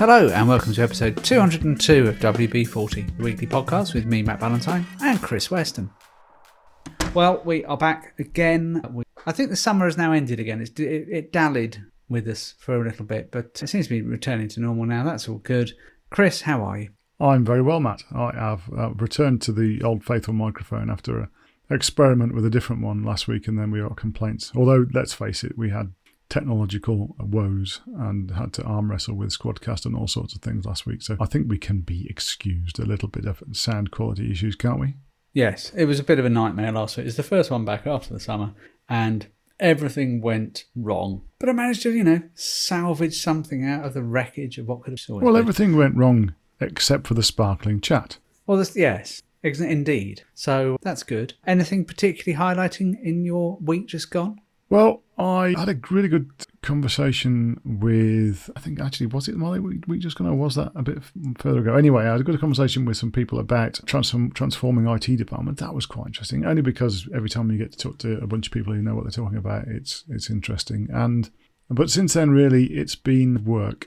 Hello, and welcome to episode 202 of WB40, the weekly podcast with me, Matt Valentine, and Chris Weston. Well, we are back again. I think the summer has now ended again. It's, it, it dallied with us for a little bit, but it seems to be returning to normal now. That's all good. Chris, how are you? I'm very well, Matt. I have uh, returned to the old faithful microphone after an experiment with a different one last week, and then we got complaints. Although, let's face it, we had technological woes and had to arm wrestle with Squadcast and all sorts of things last week. So I think we can be excused a little bit of sound quality issues, can't we? Yes, it was a bit of a nightmare last week. It's the first one back after the summer, and everything went wrong. But I managed to, you know, salvage something out of the wreckage of what could have Well, been. everything went wrong except for the sparkling chat. Well, this, yes, indeed. So that's good. Anything particularly highlighting in your week just gone? Well, I had a really good conversation with, I think actually, was it Molly we, we just gonna, was that a bit further ago? Anyway, I had a good conversation with some people about transform, transforming IT department. That was quite interesting, only because every time you get to talk to a bunch of people who know what they're talking about, it's it's interesting. And but since then, really, it's been work.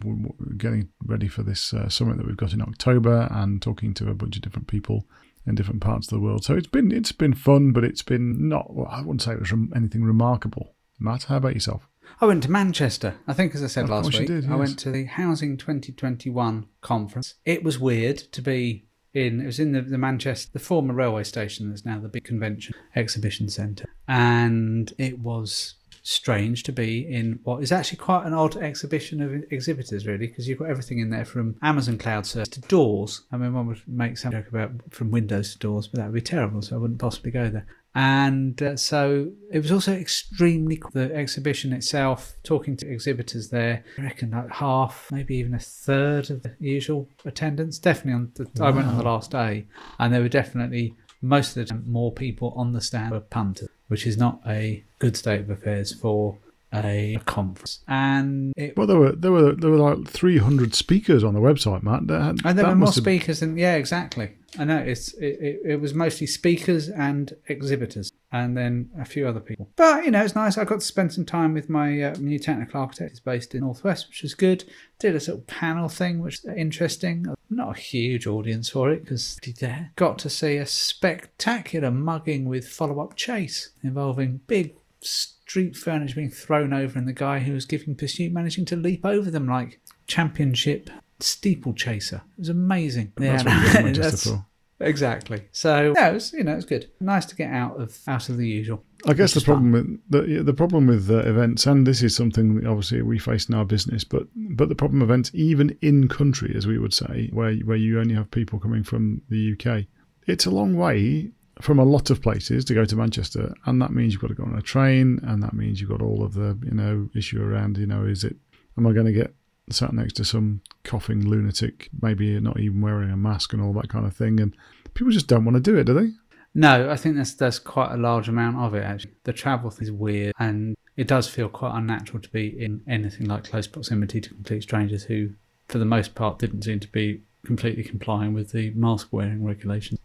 Getting ready for this uh, summit that we've got in October and talking to a bunch of different people in different parts of the world. So it's been it's been fun, but it's been not. Well, I wouldn't say it was anything remarkable. Matt, how about yourself? I went to Manchester. I think, as I said Of last week, did, I went to the Housing 2021 conference. It was weird to be in. It was in the, the Manchester, the former railway station. That's now the big convention exhibition centre, and it was strange to be in what is actually quite an odd exhibition of exhibitors, really, because you've got everything in there from Amazon Cloud Search to doors. I mean, one would make some joke about from Windows to doors, but that would be terrible, so I wouldn't possibly go there. And uh, so it was also extremely cool. The exhibition itself, talking to exhibitors there, I reckon like half, maybe even a third of the usual attendance. Definitely on the, I went on the last day, and there were definitely most of the time more people on the stand were punters, which is not a good state of affairs for a conference. And it Well, there were there were there were like three hundred speakers on the website, Matt. That, And there were more speakers than yeah, exactly. I know it's it, it, it was mostly speakers and exhibitors, and then a few other people. But you know, it's nice. I got to spend some time with my uh, new technical architect. He's based in Northwest, which was good. Did a sort of panel thing, which was interesting. Not a huge audience for it because there got to see a spectacular mugging with follow-up chase involving big street furniture being thrown over and the guy who was giving pursuit managing to leap over them like championship steeplechaser. It was amazing. That's Yeah, what you go to Manchester that's- for. Exactly. So no, it was you know it's good. Nice to get out of out of the usual. I guess the is fun. problem with the the problem with uh, events, and this is something obviously we face in our business, but but the problem events, even in country, as we would say, where where you only have people coming from the UK, it's a long way from a lot of places to go to Manchester, and that means you've got to go on a train, and that means you've got all of the you know issue around you know is it am I going to get sat next to some coughing lunatic, maybe not even wearing a mask and all that kind of thing, and people just don't want to do it, do they? No, I think that's that's quite a large amount of it actually. The travel is weird and it does feel quite unnatural to be in anything like close proximity to complete strangers who for the most part didn't seem to be completely complying with the mask wearing regulations.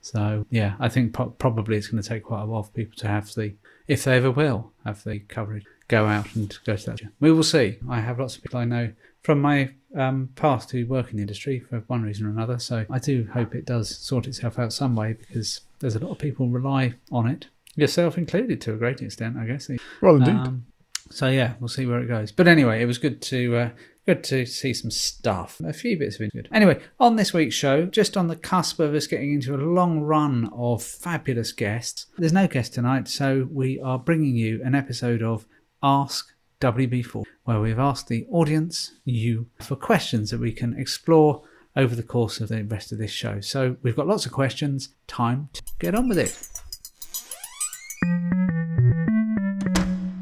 So yeah, I think pro- probably it's going to take quite a while for people to have the, if they ever will, have the coverage, go out and go to that. We will see. I have lots of people I know from my um, past who work in the industry for one reason or another. So I do hope it does sort itself out some way because there's a lot of people rely on it, yourself included to a great extent, I guess. Well, indeed. Um, so yeah, we'll see where it goes. But anyway, it was good to uh, good to see some stuff. A few bits have been good. Anyway, on this week's show, just on the cusp of us getting into a long run of fabulous guests. There's no guest tonight, so we are bringing you an episode of Ask WB40, where we've asked the audience, you, for questions that we can explore over the course of the rest of this show. So we've got lots of questions. Time to get on with it.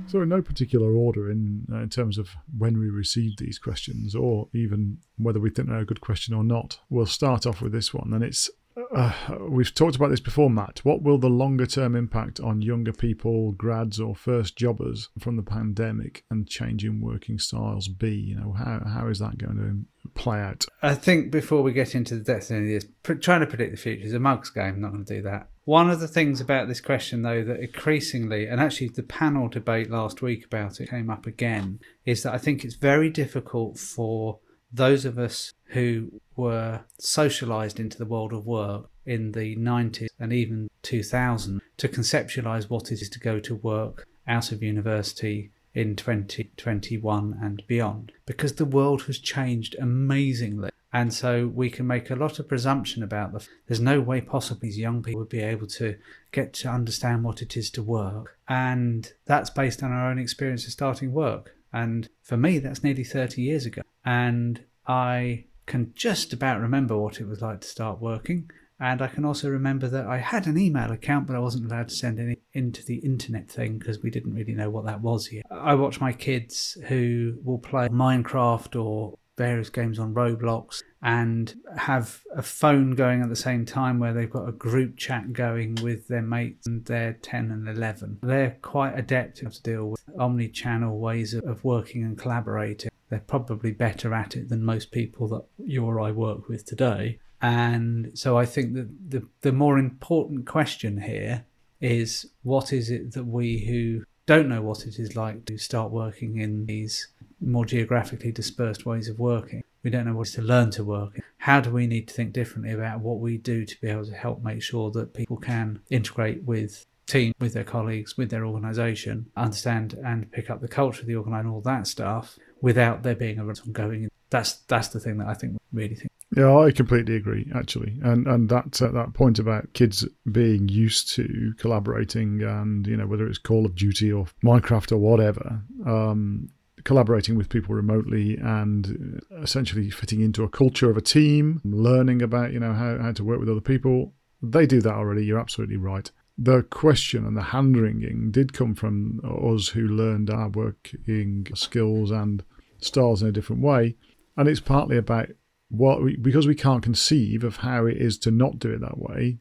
So, in no particular order, in uh, in terms of when we received these questions, or even whether we think they're a good question or not, we'll start off with this one, and it's uh, we've talked about this before, Matt. What will the longer term impact on younger people, grads, or first jobbers from the pandemic and changing working styles be? You know, how, how is that going to play out? I think before we get into the destiny of this, trying to predict the future is a mug's game. Not going to do that. One of the things about this question, though, that increasingly, and actually the panel debate last week about it came up again, is that I think it's very difficult for those of us who were socialized into the world of work in the 90s and even 2000 to conceptualize what it is to go to work out of university in 2021 and beyond because the world has changed amazingly. And so we can make a lot of presumption about the there's no way possibly these young people would be able to get to understand what it is to work. And that's based on our own experience of starting work. And for me that's nearly 30 years ago. And I can just about remember what it was like to start working. And I can also remember that I had an email account, but I wasn't allowed to send any into the internet thing because we didn't really know what that was yet. I watch my kids who will play Minecraft or various games on Roblox and have a phone going at the same time where they've got a group chat going with their mates and they're 10 and 11. They're quite adept to deal with omni channel ways of working and collaborating they're probably better at it than most people that you or I work with today. And so I think that the, the more important question here is what is it that we who don't know what it is like to start working in these more geographically dispersed ways of working. We don't know what to learn to work. How do we need to think differently about what we do to be able to help make sure that people can integrate with team, with their colleagues, with their organisation, understand and pick up the culture of the organisation, all that stuff, without there being a ongoing. That's that's the thing that I think really think. Yeah, I completely agree, actually, and and that uh, that point about kids being used to collaborating, and you know whether it's Call of Duty or Minecraft or whatever, um, collaborating with people remotely and essentially fitting into a culture of a team, learning about you know how, how to work with other people. They do that already. You're absolutely right. The question and the hand wringing did come from us who learned our working skills and styles in a different way. And it's partly about what we, because we can't conceive of how it is to not do it that way,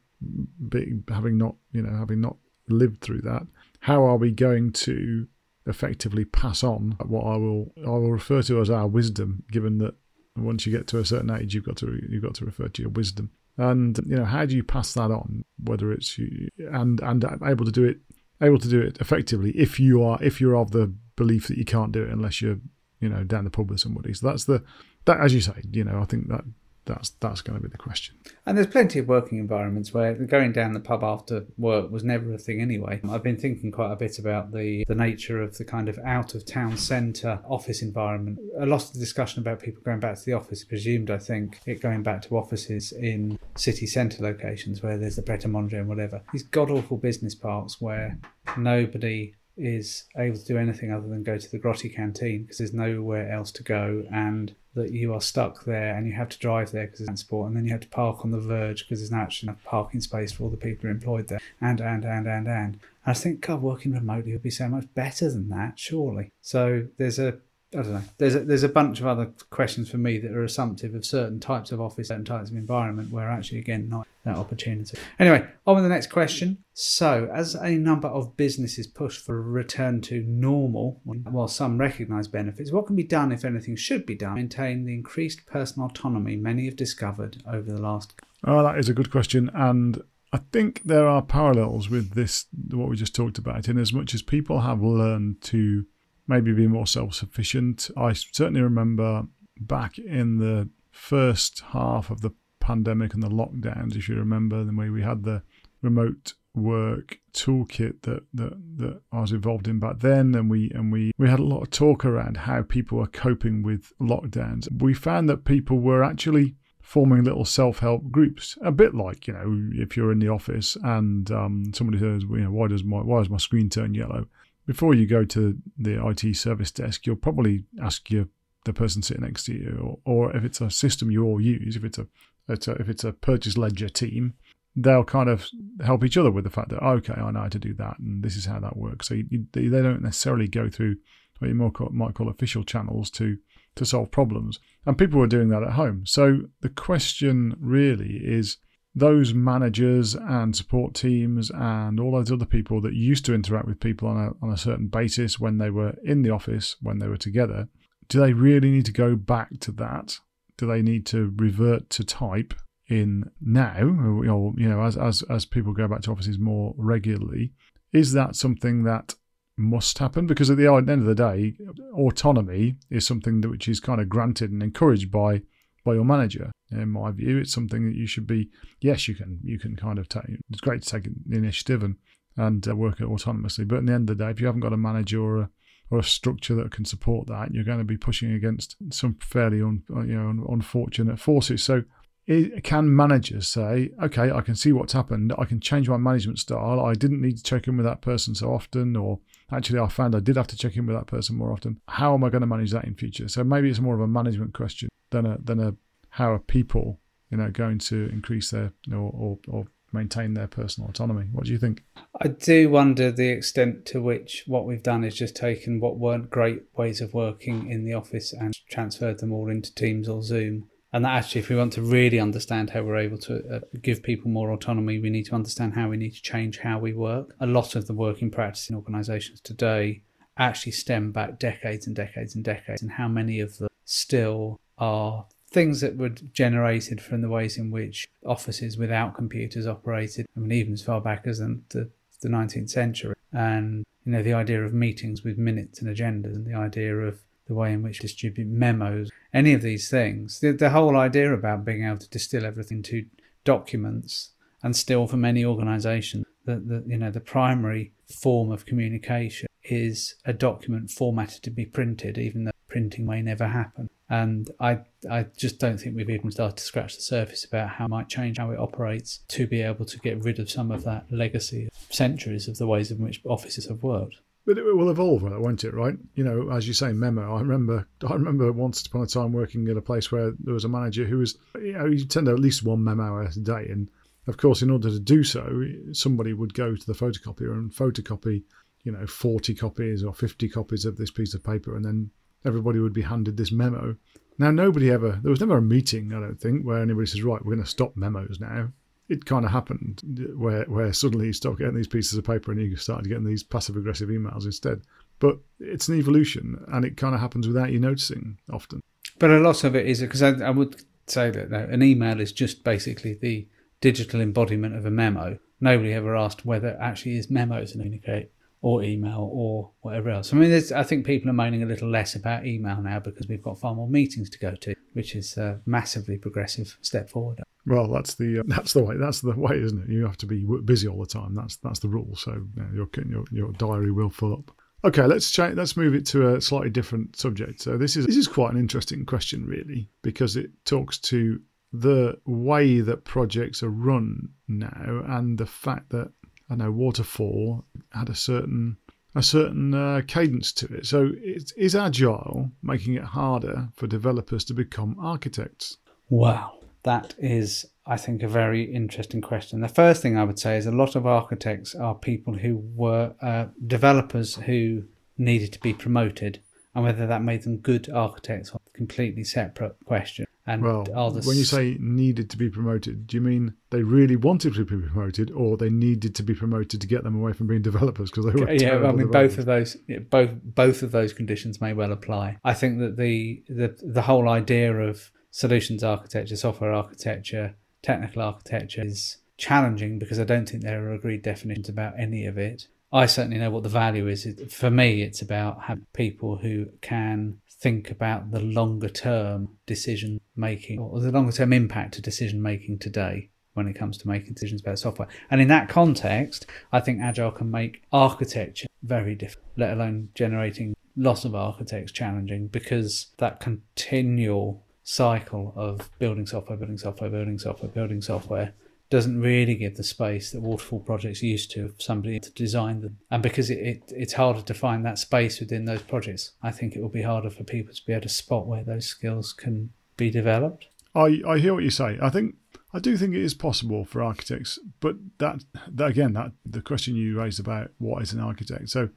having not, you know, having not lived through that, how are we going to effectively pass on what I will I will refer to as our wisdom, given that once you get to a certain age, you've got to you've got to refer to your wisdom. And you know, how do you pass that on? Whether it's you and and able to do it able to do it effectively if you are if you're of the belief that you can't do it unless you're you know, down the pub with somebody. So that's the that, as you say, you know, I think that that's that's going to be the question. And there's plenty of working environments where going down the pub after work was never a thing anyway. I've been thinking quite a bit about the the nature of the kind of out of town centre office environment. A lot of the discussion about people going back to the office presumed, I think, it going back to offices in city centre locations where there's the Pret a Manger and whatever. These god awful business parks where nobody is able to do anything other than go to the grotty canteen because there's nowhere else to go and that you are stuck there and you have to drive there because there's transport and then you have to park on the verge because there's not actually enough parking space for all the people who are employed there and and and and and I think God working remotely would be so much better than that surely so there's a I don't know. There's a, there's a bunch of other questions for me that are assumptive of certain types of office, certain types of environment, where actually again not that opportunity. Anyway, on with the next question. So, as a number of businesses push for a return to normal, while some recognise benefits, what can be done, if anything should be done, to maintain the increased personal autonomy many have discovered over the last? Oh, that is a good question, and I think there are parallels with this, what we just talked about, in as much as people have learned to maybe be more self sufficient. I certainly remember back in the first half of the pandemic and the lockdowns, if you remember, the way we had the remote work toolkit that, that that I was involved in back then and we and we we had a lot of talk around how people were coping with lockdowns. We found that people were actually forming little self-help groups a bit like you know if you're in the office and um, somebody says you know why does my why does my screen turn yellow before you go to the IT service desk, you'll probably ask your the person sitting next to you, or, or if it's a system you all use, if it's a, it's a if it's a purchase ledger team, they'll kind of help each other with the fact that oh, okay, I know how to do that, and this is how that works. So you, they don't necessarily go through what you might call, might call official channels to to solve problems, and people were doing that at home. So the question really is those managers and support teams and all those other people that used to interact with people on a, on a certain basis when they were in the office, when they were together, do they really need to go back to that? Do they need to revert to type in now, or you know, as as as people go back to offices more regularly? Is that something that must happen? Because at the end of the day, autonomy is something that which is kind of granted and encouraged by by your manager. In my view, it's something that you should be. Yes, you can. You can kind of take. It's great to take the initiative and and uh, work autonomously. But in the end of the day, if you haven't got a manager or a or a structure that can support that, you're going to be pushing against some fairly un, uh, you know unfortunate forces. So it, can managers say, okay, I can see what's happened. I can change my management style. I didn't need to check in with that person so often, or actually, I found I did have to check in with that person more often. How am I going to manage that in future? So maybe it's more of a management question than a than a how are people you know going to increase their or or, or maintain their personal autonomy. What do you think? I do wonder the extent to which what we've done is just taken what weren't great ways of working in the office and transferred them all into Teams or Zoom. And that actually, if we want to really understand how we're able to uh, give people more autonomy, we need to understand how we need to change how we work. A lot of the working practice in organisations today actually stem back decades and decades and decades, and how many of them still are things that were generated from the ways in which offices without computers operated. I mean, even as far back as the, the, the 19th century. And, you know, the idea of meetings with minutes and agendas and the idea of the way in which distribute memos, any of these things. The, the whole idea about being able to distill everything to documents and still for many organizations that the you know the primary form of communication is a document formatted to be printed even though printing may never happen and I I just don't think we've even started to scratch the surface about how it might change how it operates to be able to get rid of some of that legacy of centuries of the ways in which offices have worked. But it will evolve, uh, won't it? Right? You know, as you say, memo. I remember, I remember once upon a time working at a place where there was a manager who was, you know, you send at least one memo a day, and of course, in order to do so, somebody would go to the photocopier and photocopy, you know, forty copies or fifty copies of this piece of paper, and then everybody would be handed this memo. Now, nobody ever, there was never a meeting, I don't think, where anybody says, right, we're going to stop memos now. It kind of happened where, where suddenly you start getting these pieces of paper and you started getting these passive aggressive emails instead. But it's an evolution and it kind of happens without you noticing often. But a lot of it is because I, I would say that no, an email is just basically the digital embodiment of a memo. Nobody ever asked whether actually is memos to communicate or email or whatever else. I mean, I think people are moaning a little less about email now because we've got far more meetings to go to, which is a massively progressive step forward. Well, that's the uh, that's the way that's the way, isn't it? You have to be busy all the time. That's that's the rule. So you know, your, your your diary will fill up. Okay, let's change, let's move it to a slightly different subject. So this is this is quite an interesting question, really, because it talks to the way that projects are run now and the fact that I know waterfall had a certain a certain uh, cadence to it. So it is agile making it harder for developers to become architects? Wow, that is, I think, a very interesting question. The first thing I would say is a lot of architects are people who were uh, developers who needed to be promoted, and whether that made them good architects completely separate question. And well, when you say needed to be promoted, do you mean they really wanted to be promoted, or they needed to be promoted to get them away from being developers because they were? Yeah, I mean both of those, both both of those conditions may well apply. I think that the the the whole idea of solutions architecture, software architecture, technical architecture is challenging because I don't think there are agreed definitions about any of it. I certainly know what the value is. For me, it's about having people who can think about the longer term decision making or the longer term impact of decision making today when it comes to making decisions about software. And in that context, I think Agile can make architecture very difficult, let alone generating lots of architects challenging because that continual cycle of building software, building software, building software, building software doesn't really give the space that waterfall projects used to of somebody to design them. And because it, it, it's harder to find that space within those projects, I think it will be harder for people to be able to spot where those skills can be developed. I, I hear what you say. I think I do think it is possible for architects, but that, that again, that the question you raised about what is an architect. So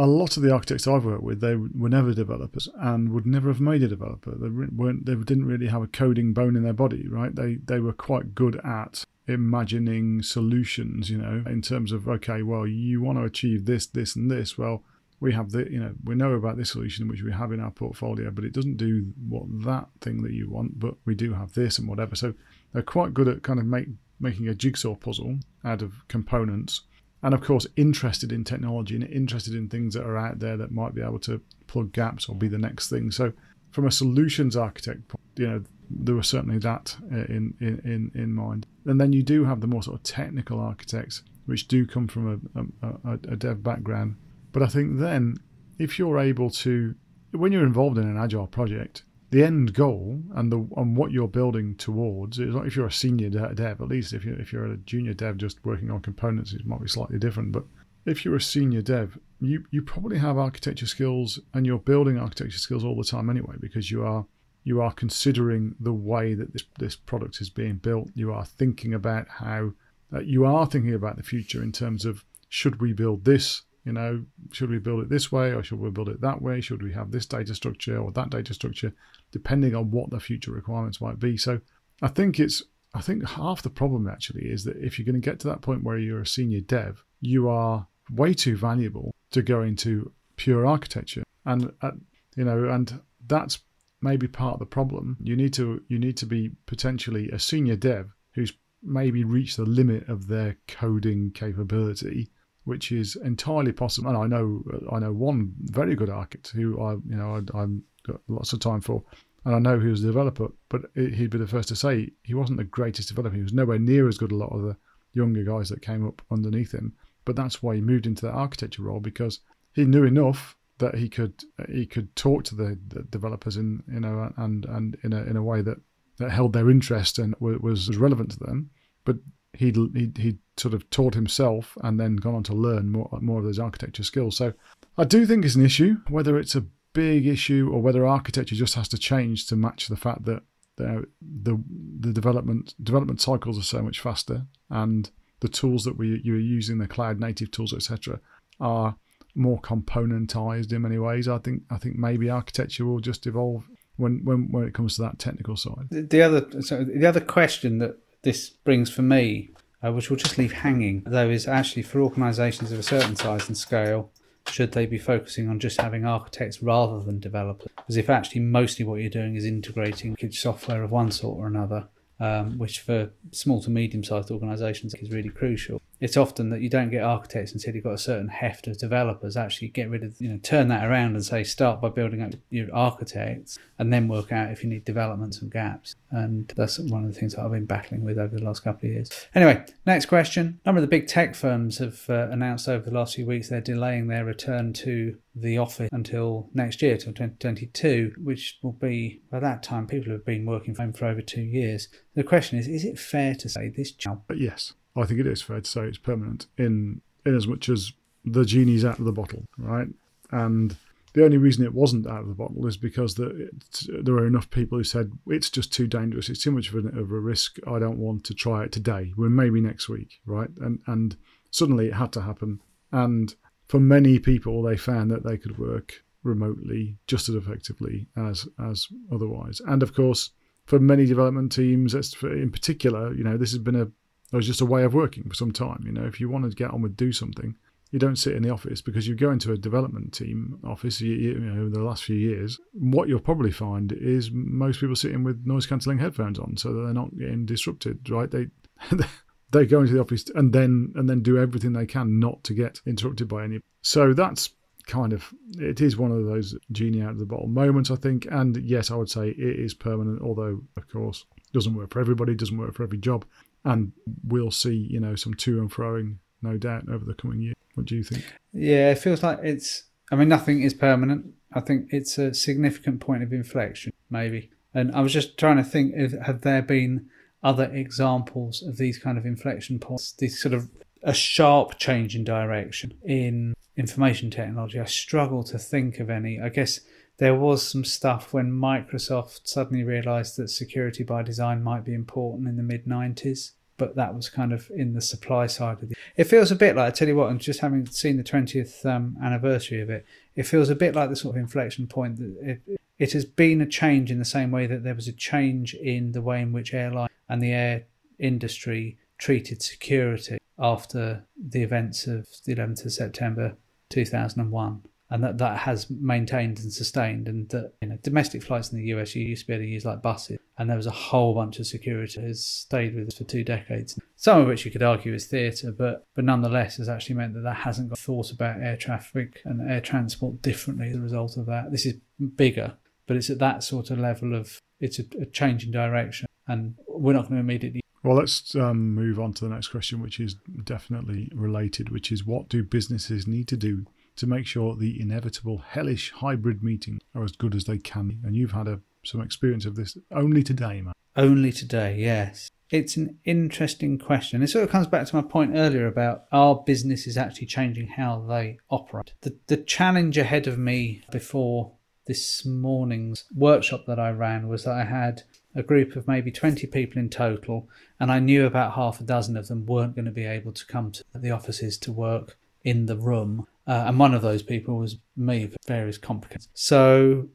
a lot of the architects I've worked with, they were never developers and would never have made a developer. They weren't. They didn't really have a coding bone in their body, right? They they were quite good at imagining solutions. You know, in terms of okay, well, you want to achieve this, this, and this. Well, we have the, you know, we know about this solution which we have in our portfolio, but it doesn't do what that thing that you want. But we do have this and whatever. So they're quite good at kind of make making a jigsaw puzzle out of components and of course interested in technology and interested in things that are out there that might be able to plug gaps or be the next thing. So from a solutions architect you know there was certainly that uh, in in in mind. And then you do have the more sort of technical architects which do come from a, a, a dev background. But i think then if you're able to when you're involved in an agile project the end goal and the and what you're building towards is if you're a senior dev at least if you if you're a junior dev just working on components it might be slightly different but if you're a senior dev you you probably have architecture skills and you're building architecture skills all the time anyway because you are you are considering the way that this this product is being built. You are thinking about how uh, you are thinking about the future in terms of should we build this you know, should we build it this way or should we build it that way? Should we have this data structure or that data structure, depending on what the future requirements might be? So I think it's I think half the problem actually is that if you're going to get to that point where you're a senior dev, you are way too valuable to go into pure architecture, and uh, you know, and that's maybe part of the problem. You need to you need to be potentially a senior dev who's maybe reached the limit of their coding capability which is entirely possible. And I know I know one very good architect who I you know I, I'm got lots of time for, and I know he was a developer, but he'd be the first to say he wasn't the greatest developer. He was nowhere near as good as a lot of the younger guys that came up underneath him. But that's why he moved into that architecture role because he knew enough that he could he could talk to the, the developers in you know and and in a in a way that that held their interest and was, was relevant to them. But he'd, he'd, he'd sort of taught himself and then gone on to learn more, more of those architecture skills. So I do think it's an issue, whether it's a big issue or whether architecture just has to change to match the fact that the the, the development development cycles are so much faster and the tools that we you're using the cloud native tools etc are more componentized in many ways i think i think maybe architecture will just evolve when when when it comes to that technical side the other so the other question that this brings for me, uh, which we'll just leave hanging, though, is actually for organisations of a certain size and scale, should they be focusing on just having architects rather than developers? Because if actually mostly what you're doing is integrating software of one sort or another, um, which for small to medium sized organisations is really crucial. It's often that you don't get architects until you've got a certain heft of developers. Actually, get rid of, you know, turn that around and say start by building up your architects and then work out if you need developments and gaps. And that's one of the things that I've been battling with over the last couple of years. Anyway, next question. A number of the big tech firms have uh, announced over the last few weeks they're delaying their return to the office until next year, till 2022, which will be, by that time, people have been working from home for over two years. The question is, is it fair to say this job? But yes, I think it is fair to say it's permanent in, in as much as the genie's out of the bottle, right? And the only reason it wasn't out of the bottle is because the, there were enough people who said it's just too dangerous. It's too much of, an, of a risk. I don't want to try it today. Well, maybe next week, right? And and suddenly it had to happen. And for many people, they found that they could work remotely just as effectively as as otherwise. And of course, for many development teams, in particular, you know, this has been a it was just a way of working for some time. You know, if you wanted to get on with do something, you don't sit in the office because you go into a development team office. You, you know, the last few years, what you'll probably find is most people sitting with noise cancelling headphones on, so that they're not getting disrupted. Right? They they go into the office and then and then do everything they can not to get interrupted by any. So that's kind of it is one of those genie out of the bottle moments, I think. And yes, I would say it is permanent, although of course doesn't work for everybody, doesn't work for every job, and we'll see you know some to and froing no doubt over the coming year. What do you think? Yeah, it feels like it's. I mean, nothing is permanent. I think it's a significant point of inflection, maybe. And I was just trying to think: if, have there been other examples of these kind of inflection points? These sort of a sharp change in direction in information technology. I struggle to think of any. I guess there was some stuff when Microsoft suddenly realized that security by design might be important in the mid 90s but that was kind of in the supply side of it. It feels a bit like I tell you what, and just having seen the twentieth um, anniversary of it, it feels a bit like the sort of inflection point that it, it has been a change in the same way that there was a change in the way in which airline and the air industry treated security after the events of the 11th of September 2001 and that that has maintained and sustained and that you know domestic flights in the US you used to be able to use like buses and there was a whole bunch of security has stayed with us for two decades. Some of which you could argue is theatre but but nonetheless has actually meant that that hasn't got thought about air traffic and air transport differently as a result of that. This is bigger but it's at that sort of level of it's a, a change in direction and we're not going to immediately well, let's um, move on to the next question, which is definitely related, which is what do businesses need to do to make sure the inevitable hellish hybrid meetings are as good as they can be? And you've had a, some experience of this only today, man. Only today, yes. It's an interesting question. It sort of comes back to my point earlier about our business is actually changing how they operate. The, the challenge ahead of me before this morning's workshop that I ran was that I had a group of maybe 20 people in total, and I knew about half a dozen of them weren't going to be able to come to the offices to work in the room. Uh, and one of those people was me for various complications. So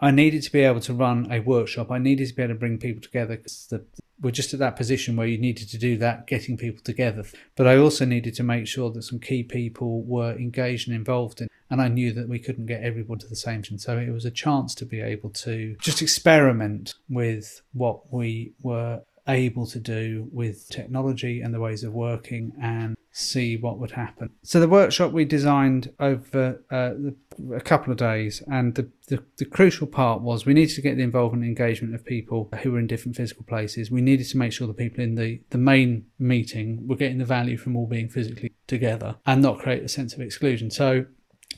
I needed to be able to run a workshop. I needed to be able to bring people together because we're just at that position where you needed to do that, getting people together. But I also needed to make sure that some key people were engaged and involved in. And I knew that we couldn't get everyone to the same thing. So it was a chance to be able to just experiment with what we were able to do with technology and the ways of working and see what would happen. So the workshop we designed over uh, a couple of days, and the, the, the, crucial part was we needed to get the involvement and engagement of people who were in different physical places. We needed to make sure the people in the, the main meeting were getting the value from all being physically together and not create a sense of exclusion. So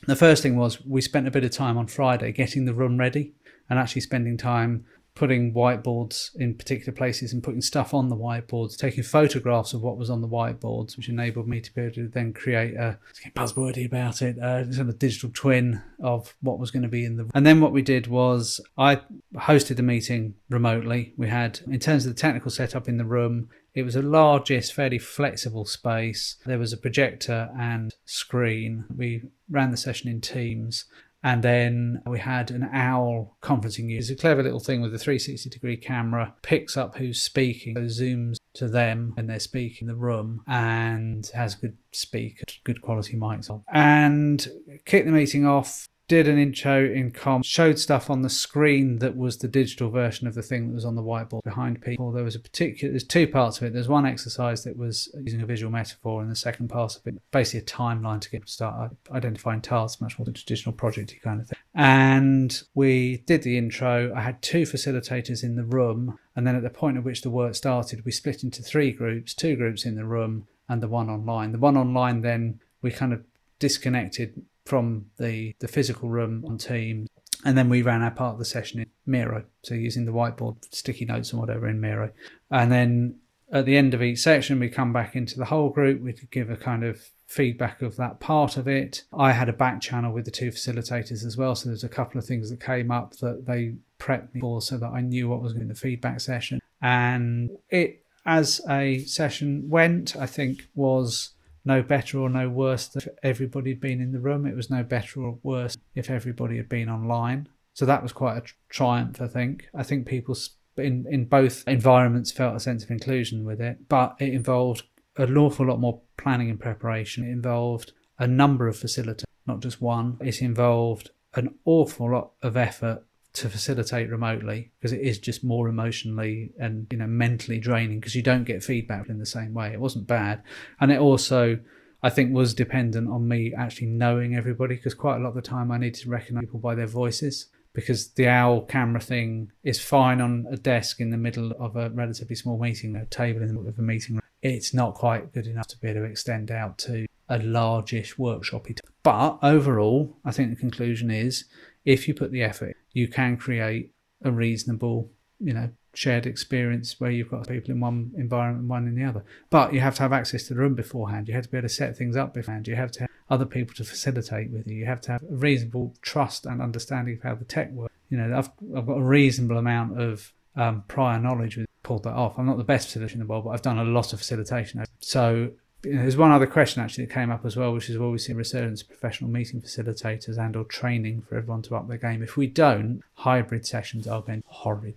the first thing was we spent a bit of time on Friday getting the room ready and actually spending time putting whiteboards in particular places and putting stuff on the whiteboards, taking photographs of what was on the whiteboards, which enabled me to be able to then create a buzzwordy about it, uh, sort of digital twin of what was going to be in the. And then what we did was I hosted the meeting remotely. We had, in terms of the technical setup in the room, it was a largest, fairly flexible space. There was a projector and screen. We ran the session in Teams and then we had an owl conferencing you. It's a clever little thing with a 360 degree camera, picks up who's speaking, zooms to them when they're speaking in the room, and has good speak, good quality mics on. And kick the meeting off did an intro in com, showed stuff on the screen that was the digital version of the thing that was on the whiteboard behind people. There was a particular, there's two parts of it. There's one exercise that was using a visual metaphor, and the second part of it, basically a timeline to get to start identifying tasks, much more traditional projecty kind of thing. And we did the intro. I had two facilitators in the room, and then at the point at which the work started, we split into three groups, two groups in the room and the one online. The one online then we kind of disconnected from the, the physical room on Teams. And then we ran our part of the session in Miro, so using the whiteboard, sticky notes and whatever in Miro. And then at the end of each section, we come back into the whole group. We could give a kind of feedback of that part of it. I had a back channel with the two facilitators as well, so there's a couple of things that came up that they prepped me for, so that I knew what was in the feedback session. And it, as a session went, I think was no better or no worse if everybody had been in the room. It was no better or worse if everybody had been online. So that was quite a triumph, I think. I think people in, in both environments felt a sense of inclusion with it, but it involved an awful lot more planning and preparation. It involved a number of facilitators, not just one. It involved an awful lot of effort to facilitate remotely because it is just more emotionally and you know mentally draining because you don't get feedback in the same way. It wasn't bad, and it also I think was dependent on me actually knowing everybody because quite a lot of the time I need to recognize people by their voices because the owl camera thing is fine on a desk in the middle of a relatively small meeting, a table in the middle of a meeting. room. It's not quite good enough to be able to extend out to a largish workshopy. But overall, I think the conclusion is if you put the effort, you can create a reasonable, you know, shared experience where you've got people in one environment and one in the other. But you have to have access to the room beforehand. You have to be able to set things up beforehand. You have to have other people to facilitate with you. You have to have a reasonable trust and understanding of how the tech works. You know, I've, I've got a reasonable amount of um, prior knowledge with pulled that off. I'm not the best facilitator in the world, but I've done a lot of facilitation. So you know, there's one other question actually that came up as well, which is will we see resurgence of professional meeting facilitators and or training for everyone to up their game? If we don't, hybrid sessions are going horrid.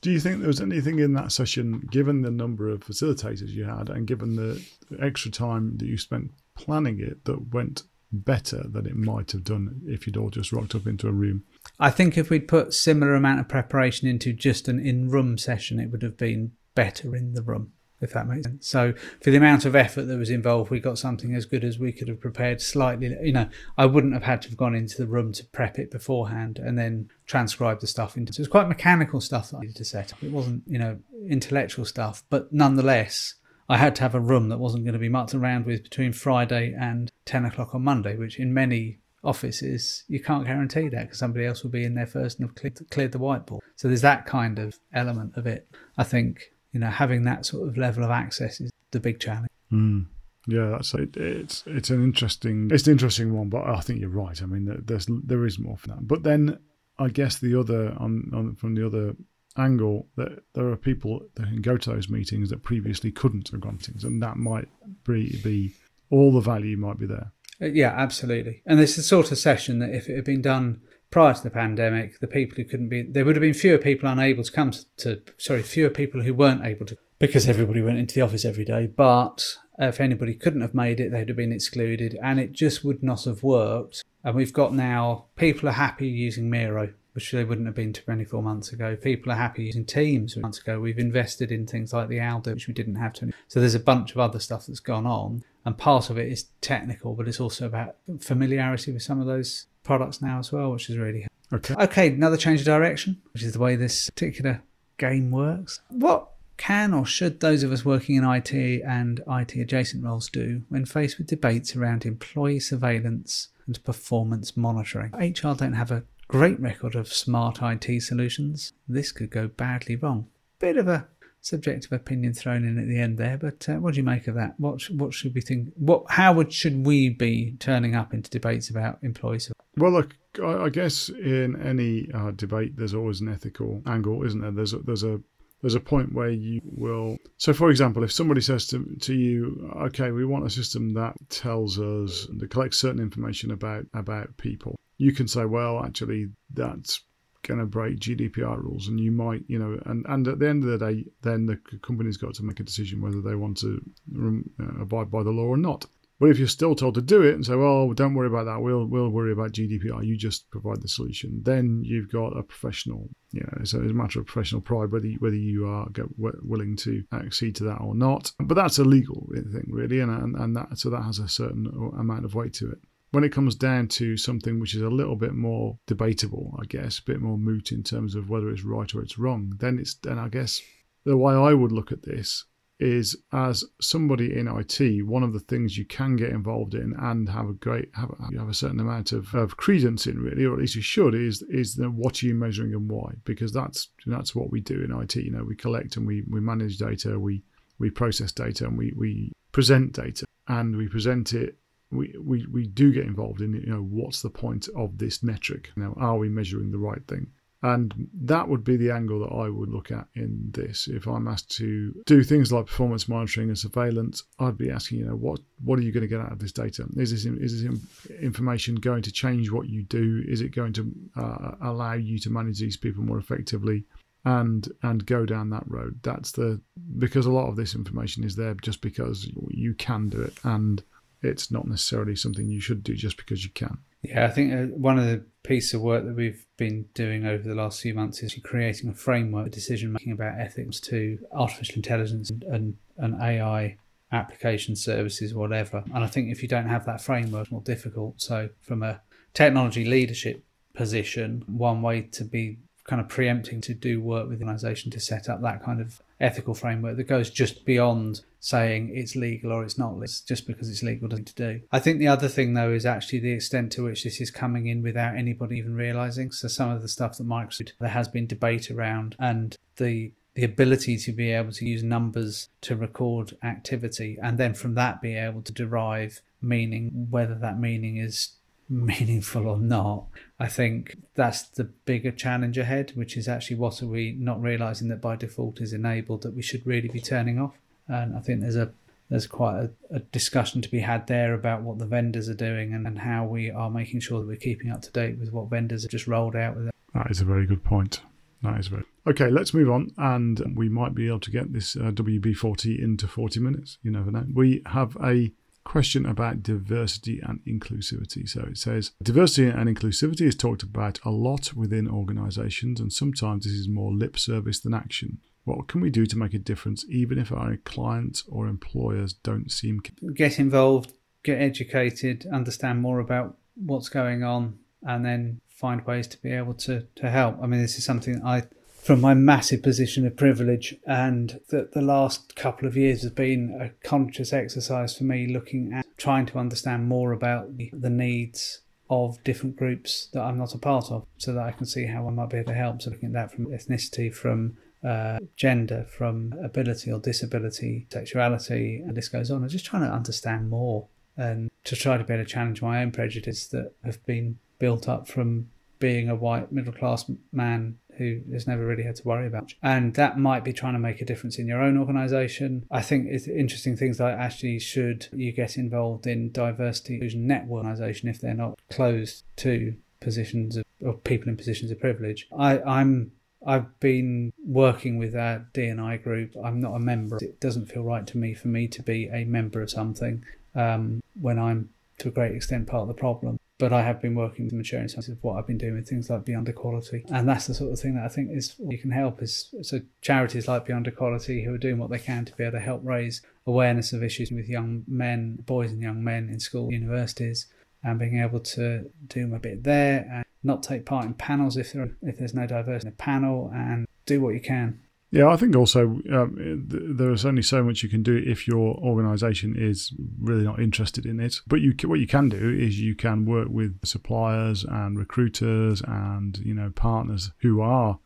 Do you think there was anything in that session, given the number of facilitators you had and given the extra time that you spent planning it, that went better than it might have done if you'd all just rocked up into a room? I think if we'd put similar amount of preparation into just an in-room session, it would have been better in the room if that makes sense. So for the amount of effort that was involved, we got something as good as we could have prepared slightly. You know, I wouldn't have had to have gone into the room to prep it beforehand and then transcribe the stuff into. So it was quite mechanical stuff that I needed to set up. It wasn't, you know, intellectual stuff, but nonetheless, I had to have a room that wasn't going to be mucked around with between Friday and 10 o'clock on Monday, which in many offices you can't guarantee that because somebody else will be in there first and have cleared, cleared the whiteboard. So there's that kind of element of it. I think you know, having that sort of level of access is the big challenge. Mm. Yeah, that's it. It's it's an interesting it's an interesting one, but I think you're right. I mean, there's there is more for that. But then I guess the other on, on from the other angle that there are people that can go to those meetings that previously couldn't have gone to meetings, and that might be, be all the value might be there. Uh, yeah, absolutely. And this is the sort of session that if it had been done prior to the pandemic, the people who couldn't be, there would have been fewer people unable to come to, sorry, fewer people who weren't able to, because everybody went into the office every day. But if anybody couldn't have made it, they'd have been excluded and it just would not have worked. And we've got now, people are happy using Miro, which they wouldn't have been 24 months ago. People are happy using Teams months ago. We've invested in things like the Aldo, which we didn't have to. So there's a bunch of other stuff that's gone on. And part of it is technical, but it's also about familiarity with some of those products now as well, which is really okay. Okay, another change of direction, which is the way this particular game works. What can or should those of us working in IT and IT adjacent roles do when faced with debates around employee surveillance and performance monitoring? HR don't have a great record of smart IT solutions. This could go badly wrong. Bit of a subjective opinion thrown in at the end there. But uh, what do you make of that? What what should we think? What how would should we be turning up into debates about employees? Well, look, I, guess in any uh, debate, there's always an ethical angle, isn't there? There's a, there's a there's a point where you will. So, for example, if somebody says to, to you, "Okay, we want a system that tells us that collects certain information about about people," you can say, "Well, actually, that's going to break GDPR rules, and you might, you know, and, and at the end of the day, then the company's got to make a decision whether they want to uh, abide by the law or not. But if you're still told to do it and say, "Well, don't worry about that. We'll we'll worry about GDPR. You just provide the solution," then you've got a professional. You know, it's a, it's a matter of professional pride whether you, whether you are willing to accede to that or not. But that's a legal thing, really, and and, and that so that has a certain amount of weight to it when it comes down to something which is a little bit more debatable, I guess, a bit more moot in terms of whether it's right or it's wrong, then it's then I guess the way I would look at this is as somebody in IT, one of the things you can get involved in and have a great have have a certain amount of, of credence in really, or at least you should, is is the, what are you measuring and why? Because that's that's what we do in IT. You know, we collect and we we manage data, we we process data and we we present data and we present it we, we, we do get involved in you know what's the point of this metric now are we measuring the right thing and that would be the angle that I would look at in this. If I'm asked to do things like performance monitoring and surveillance, I'd be asking, you know, what what are you going to get out of this data? Is this is this information going to change what you do? Is it going to uh, allow you to manage these people more effectively? And and go down that road. That's the because a lot of this information is there just because you can do it, and it's not necessarily something you should do just because you can. Yeah, I think uh, one of the pieces of work that we've been doing over the last few months is creating a framework for decision making about ethics to artificial intelligence and, and, and AI application services, whatever. And I think if you don't have that framework, it's more difficult. So, from a technology leadership position, one way to be kind of preempting to do work with the organisation to set up that kind of ethical framework that goes just beyond saying it's legal or it's not legal. Just because it's legal doesn't to do. I think the other thing though is actually the extent to which this is coming in without anybody even realizing. So some of the stuff that Microsoft there has been debate around and the the ability to be able to use numbers to record activity and then from that be able to derive meaning whether that meaning is meaningful or not. I think that's the bigger challenge ahead, which is actually what are we not realizing that by default is enabled that we should really be turning off. And I think there's a there's quite a, a discussion to be had there about what the vendors are doing and, and how we are making sure that we're keeping up to date with what vendors have just rolled out with it. That is a very good point. That is very okay. Let's move on, and we might be able to get this uh, WB40 into 40 minutes. You never know. We have a question about diversity and inclusivity. So it says diversity and inclusivity is talked about a lot within organizations, and sometimes this is more lip service than action. What can we do to make a difference, even if our clients or employers don't seem? Get involved, get educated, understand more about what's going on, and then find ways to be able to, to help. I mean, this is something I from my massive position of privilege and that the last couple of years has been a conscious exercise for me looking at trying to understand more about the, needs of different groups that I'm not a part of so that I can see how I might be able to help. So looking at that from ethnicity, from uh, gender, from ability or disability, sexuality, and this goes on. I'm just trying to understand more and to try to be able to challenge my own prejudice that have been built up from being a white middle class man who has never really had to worry about. And that might be trying to make a difference in your own organization. I think it's interesting things like actually should you get involved in diversity inclusion network organization if they're not closed to positions of, people in positions of privilege. I, I'm I've been working with our D&I group. I'm not a member. It doesn't feel right to me for me to be a member of something um, when I'm to a great extent part of the problem but I have been working with maturing sense of what I've been doing with things like Beyond Equality. And that's the sort of thing that I think is you can help is so charities like Beyond Equality who are doing what they can to be able to help raise awareness of issues with young men, boys and young men in school, universities, and being able to do a bit there and not take part in panels if there if there's no diversity in the panel and do what you can yeah, I think also um, there's only so much you can do if your organisation is really not interested in it. But you, what you can do is you can work with suppliers and recruiters and you know partners who are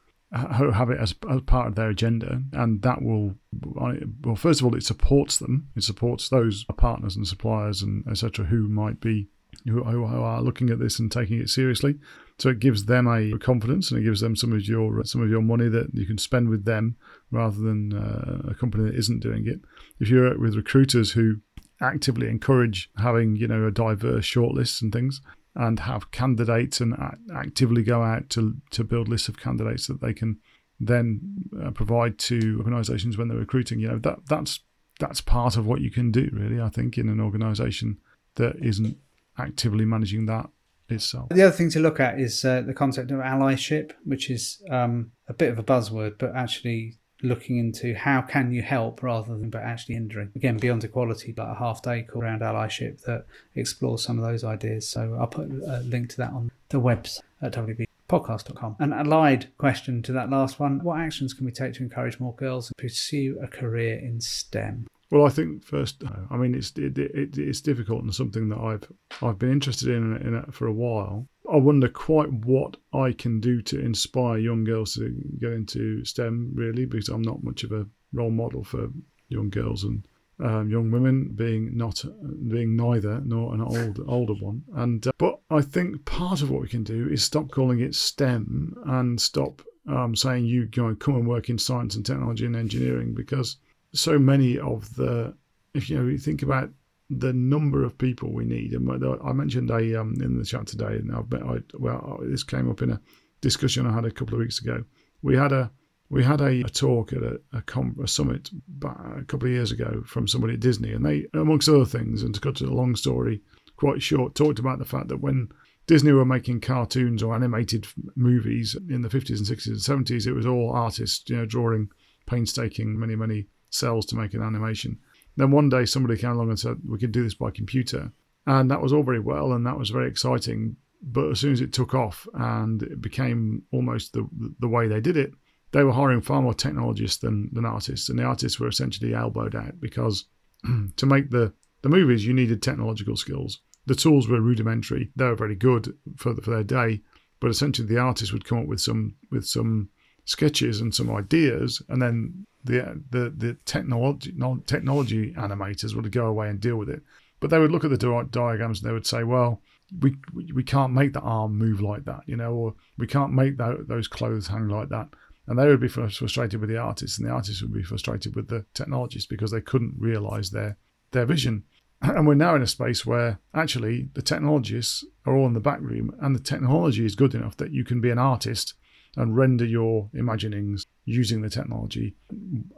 who have it as, as part of their agenda, and that will well, first of all, it supports them. It supports those partners and suppliers and etc. who might be who, who are looking at this and taking it seriously. So it gives them a confidence and it gives them some of your some of your money that you can spend with them rather than uh, a company that isn't doing it. If you're with recruiters who actively encourage having you know a diverse shortlist and things and have candidates and actively go out to to build lists of candidates that they can then uh, provide to organisations when they're recruiting. You know that that's that's part of what you can do really. I think in an organisation that isn't actively managing that itself. The other thing to look at is uh, the concept of allyship, which is um, a bit of a buzzword, but actually looking into how can you help rather than but actually hindering. Again, beyond equality, but a half day called around allyship that explores some of those ideas. So I'll put a link to that on the website at wbpodcast.com. An allied question to that last one: What actions can we take to encourage more girls to pursue a career in STEM? Well, I think first, I mean, it's it, it, it's difficult and something that I've I've been interested in, in for a while. I wonder quite what I can do to inspire young girls to get into STEM, really, because I'm not much of a role model for young girls and um, young women, being not being neither nor an old older one. And uh, but I think part of what we can do is stop calling it STEM and stop um, saying you, know, come and work in science and technology and engineering because so many of the, if you know, you think about the number of people we need, and I mentioned a um, in the chat today, and I, I well, this came up in a discussion I had a couple of weeks ago. We had a we had a, a talk at a, a, com, a, summit a couple of years ago from somebody at Disney, and they, amongst other things, and to cut to the long story quite short, talked about the fact that when Disney were making cartoons or animated movies in the 50s and 60s and 70s, it was all artists, you know, drawing painstaking, many, many cells to make an animation. Then one day somebody came along and said we could do this by computer, and that was all very well, and that was very exciting. But as soon as it took off and it became almost the the way they did it, they were hiring far more technologists than than artists, and the artists were essentially elbowed out because to make the the movies you needed technological skills. The tools were rudimentary; they were very good for the, for their day, but essentially the artist would come up with some with some sketches and some ideas, and then the the the technology technology animators would go away and deal with it. But they would look at the diagrams and they would say, well, we we can't make the arm move like that, you know, or we can't make that, those clothes hang like that. And they would be frustrated with the artists, and the artists would be frustrated with the technologists because they couldn't realize their their vision. And we're now in a space where actually the technologists are all in the back room, and the technology is good enough that you can be an artist and render your imaginings using the technology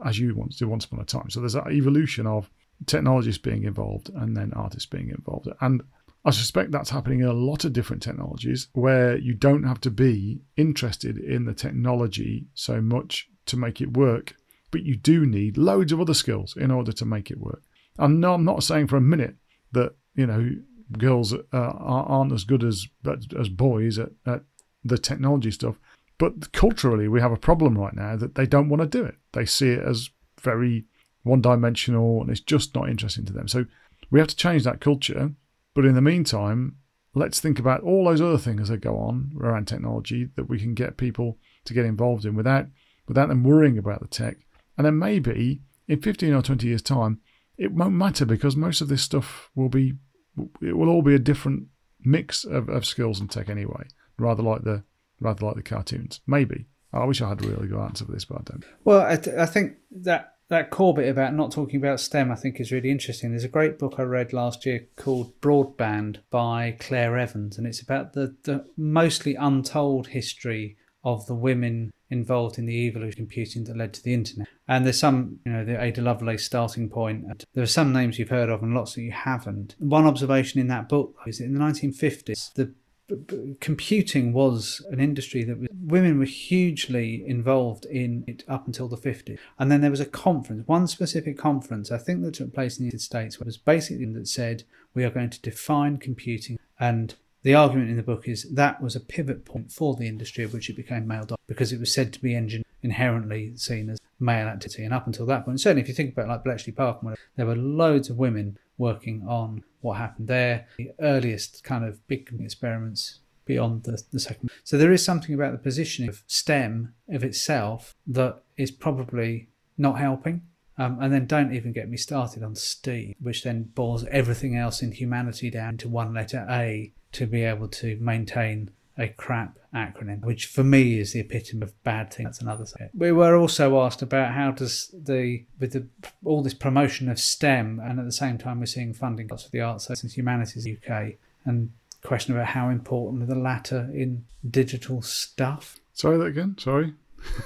as you to do once upon a time. So there's that evolution of technologists being involved and then artists being involved. And I suspect that's happening in a lot of different technologies where you don't have to be interested in the technology so much to make it work, but you do need loads of other skills in order to make it work. And no, I'm not saying for a minute that, you know, girls uh, aren't as good as as boys at, at the technology stuff. But culturally, we have a problem right now that they don't want to do it. They see it as very one dimensional and it's just not interesting to them. So we have to change that culture but in the meantime, let's think about all those other things that go on around technology that we can get people to get involved in without without them worrying about the tech. And then maybe in 15 or 20 years' time, it won't matter because most of this stuff will be it will all be a different mix of, of skills and tech anyway, rather like the rather like the cartoons. Maybe. I wish I had a really good answer for this, but I don't. Well, I, th- I think that that core bit about not talking about STEM, I think, is really interesting. There's a great book I read last year called Broadband by Claire Evans, and it's about the, the mostly untold history of the women involved in the evolution of computing that led to the internet. And there's some, you know, the Ada Lovelace starting point. There are some names you've heard of and lots that you haven't. One observation in that book is that in the 1950s, the computing was an industry that was, women were hugely involved in it up until the 50s. And then there was a conference, one specific conference, I think that took place in the United States, was basically that said, we are going to define computing. And the argument in the book is that was a pivot point for the industry of which it became male dominated because it was said to be engine inherently seen as male activity. And up until that point, certainly if you think about like Bletchley Park, there were loads of women working on what happened there, the earliest kind of big experiments beyond the, the second. So there is something about the positioning of STEM of itself that is probably not helping. Um, and then don't even get me started on STEAM, which then boils everything else in humanity down to one letter A to be able to maintain a crap acronym, which for me is the epitome of bad thing. That's another thing. We were also asked about how does the with the all this promotion of STEM, and at the same time we're seeing funding cuts for the arts and humanities UK, and question about how important are the latter in digital stuff. Sorry that again. Sorry.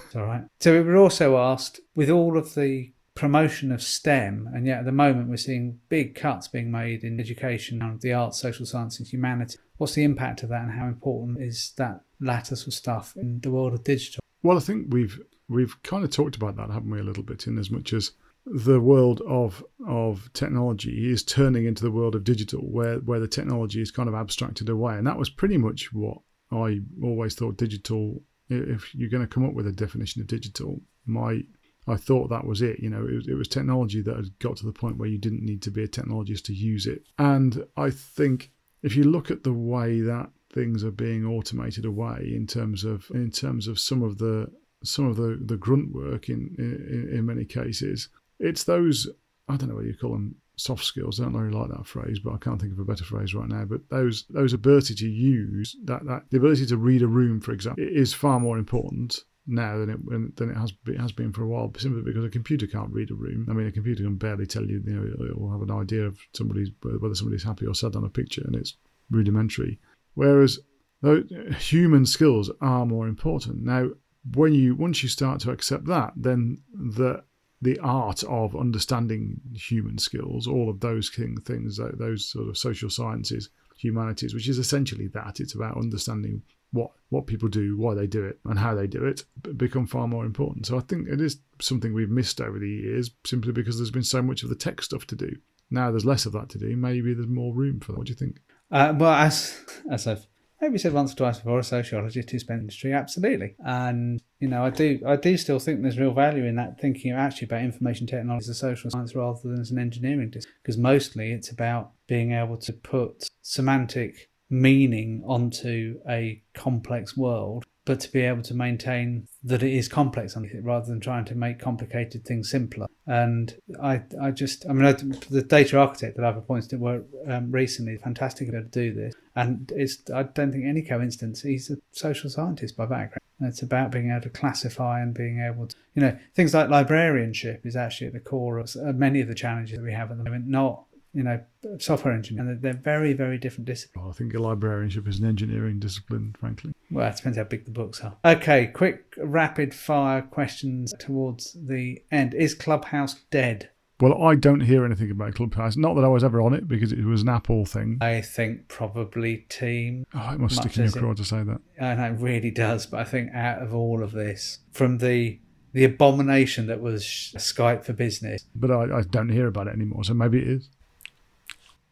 it's all right. So we were also asked with all of the promotion of STEM, and yet at the moment we're seeing big cuts being made in education and the arts, social science, and humanities. What's the impact of that, and how important is that sort of stuff in the world of digital? Well, I think we've we've kind of talked about that, haven't we, a little bit, in as much as the world of of technology is turning into the world of digital, where where the technology is kind of abstracted away, and that was pretty much what I always thought digital. If you're going to come up with a definition of digital, my I thought that was it. You know, it was, it was technology that had got to the point where you didn't need to be a technologist to use it. And I think if you look at the way that things are being automated away in terms of in terms of some of the some of the, the grunt work in, in in many cases, it's those I don't know what you call them soft skills. I don't really like that phrase, but I can't think of a better phrase right now. But those those ability to use that that the ability to read a room, for example, is far more important now than it than it has it has been for a while. Simply because a computer can't read a room. I mean, a computer can barely tell you. You know, will have an idea of somebody's whether somebody's happy or sad on a picture, and it's rudimentary. Whereas human skills are more important. Now, when you once you start to accept that, then the the art of understanding human skills, all of those things, those sort of social sciences, humanities, which is essentially that. It's about understanding what what people do, why they do it, and how they do it become far more important. So I think it is something we've missed over the years, simply because there's been so much of the tech stuff to do. Now there's less of that to do. Maybe there's more room for that. What do you think? Uh, well, as as I've maybe said once or twice before, a sociologist who spent industry, absolutely. And you know, I do I do still think there's real value in that thinking actually about information technology as a social science rather than as an engineering discipline, because mostly it's about being able to put semantic meaning onto a complex world but to be able to maintain that it is complex rather than trying to make complicated things simpler. And I, I just, I mean, I, the data architect that I've appointed to work um, recently, fantastic to do this. And it's, I don't think any coincidence. He's a social scientist by background. It's about being able to classify and being able to, you know, things like librarianship is actually at the core of many of the challenges that we have at the moment. Not you know, software engineering. And they're very, very different disciplines. Well, I think a librarianship is an engineering discipline, frankly. Well, it depends how big the books are. Okay, quick, rapid fire questions towards the end. Is Clubhouse dead? Well, I don't hear anything about Clubhouse. Not that I was ever on it because it was an Apple thing. I think probably Team. Oh, it must stick in your craw to say that. And it really does, but I think out of all of this, from the the abomination that was Skype for Business. But I, I don't hear about it anymore, so maybe it is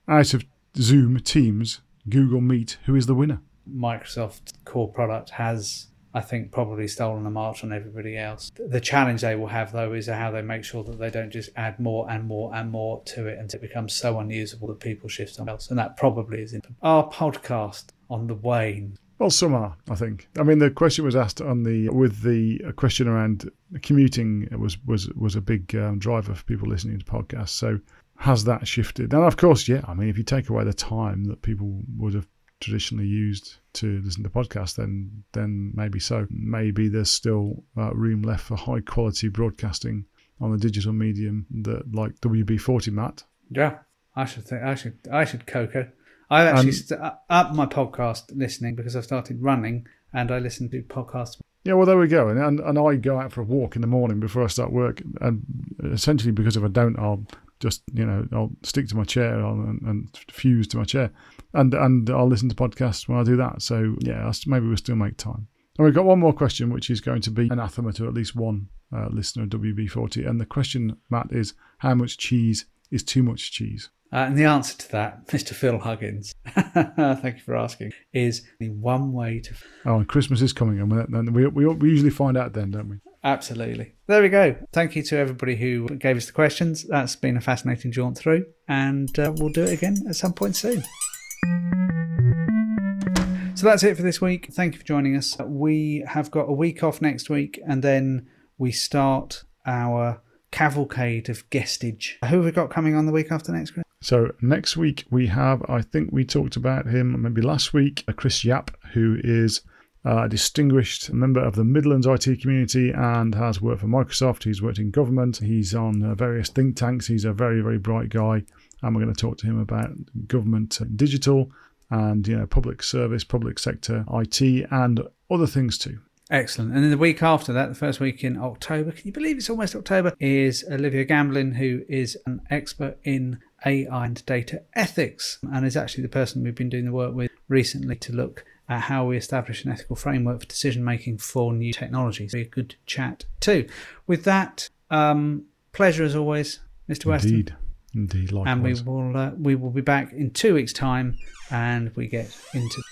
out of Zoom, Teams, Google Meet, who is the winner? Microsoft core product has, I think, probably stolen a march on everybody else. The challenge they will have, though, is how they make sure that they don't just add more and more and more to it until it becomes so unusable that people shift somewhere else. And that probably is in our podcast on the wane. Well, some are, I think. I mean, the question was asked on the with the question around commuting was was was a big um, driver for people listening to podcasts. So has that shifted? And of course, yeah. I mean, if you take away the time that people would have traditionally used to listen to podcasts, then then maybe so. Maybe there's still uh, room left for high quality broadcasting on the digital medium that like WB40 Matt. Yeah, I should think I should I should Coco. I've actually um, st- up my podcast listening because I've started running and I listen to podcasts. Yeah, well, there we go. And, and and I go out for a walk in the morning before I start work, and essentially because if I don't, I'll just you know I'll stick to my chair and, and, fuse to my chair, and and I'll listen to podcasts when I do that. So yeah, maybe we'll still make time. And we've got one more question, which is going to be anathema to at least one uh, listener of WB40. And the question, Matt, is how much cheese is too much cheese? Uh, and the answer to that, Mr. Phil Huggins, thank you for asking, is the one way to. Oh, and Christmas is coming, and we, we, we usually find out then, don't we? Absolutely. There we go. Thank you to everybody who gave us the questions. That's been a fascinating jaunt through, and uh, we'll do it again at some point soon. So that's it for this week. Thank you for joining us. We have got a week off next week, and then we start our cavalcade of guestage. Who have we got coming on the week after next, Chris? So next week we have, I think we talked about him maybe last week, a Chris Yapp, who is a distinguished member of the Midlands IT community and has worked for Microsoft. He's worked in government. He's on uh, various think tanks. He's a very, very bright guy. And we're going to talk to him about government digital and you know public service, public sector, IT, and other things too. Excellent. And then the week after that, the first week in October, can you believe it's almost October, is Olivia Gambelin, who is an expert in AI and data ethics and is actually the person we've been doing the work with recently to look at how we establish an ethical framework for decision making for new technologies. Be a good chat too. With that, um, pleasure as always, Mr. Weston. Indeed, indeed. Likewise. And we will uh, we will be back in two weeks' time, and we get into.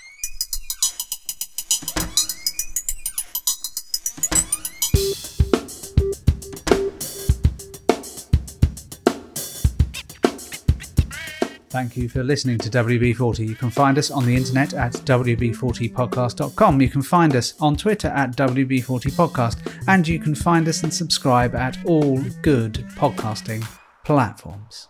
Thank you for listening to WB40. You can find us on the internet at WB40podcast.com. You can find us on Twitter at WB40podcast. And you can find us and subscribe at all good podcasting platforms.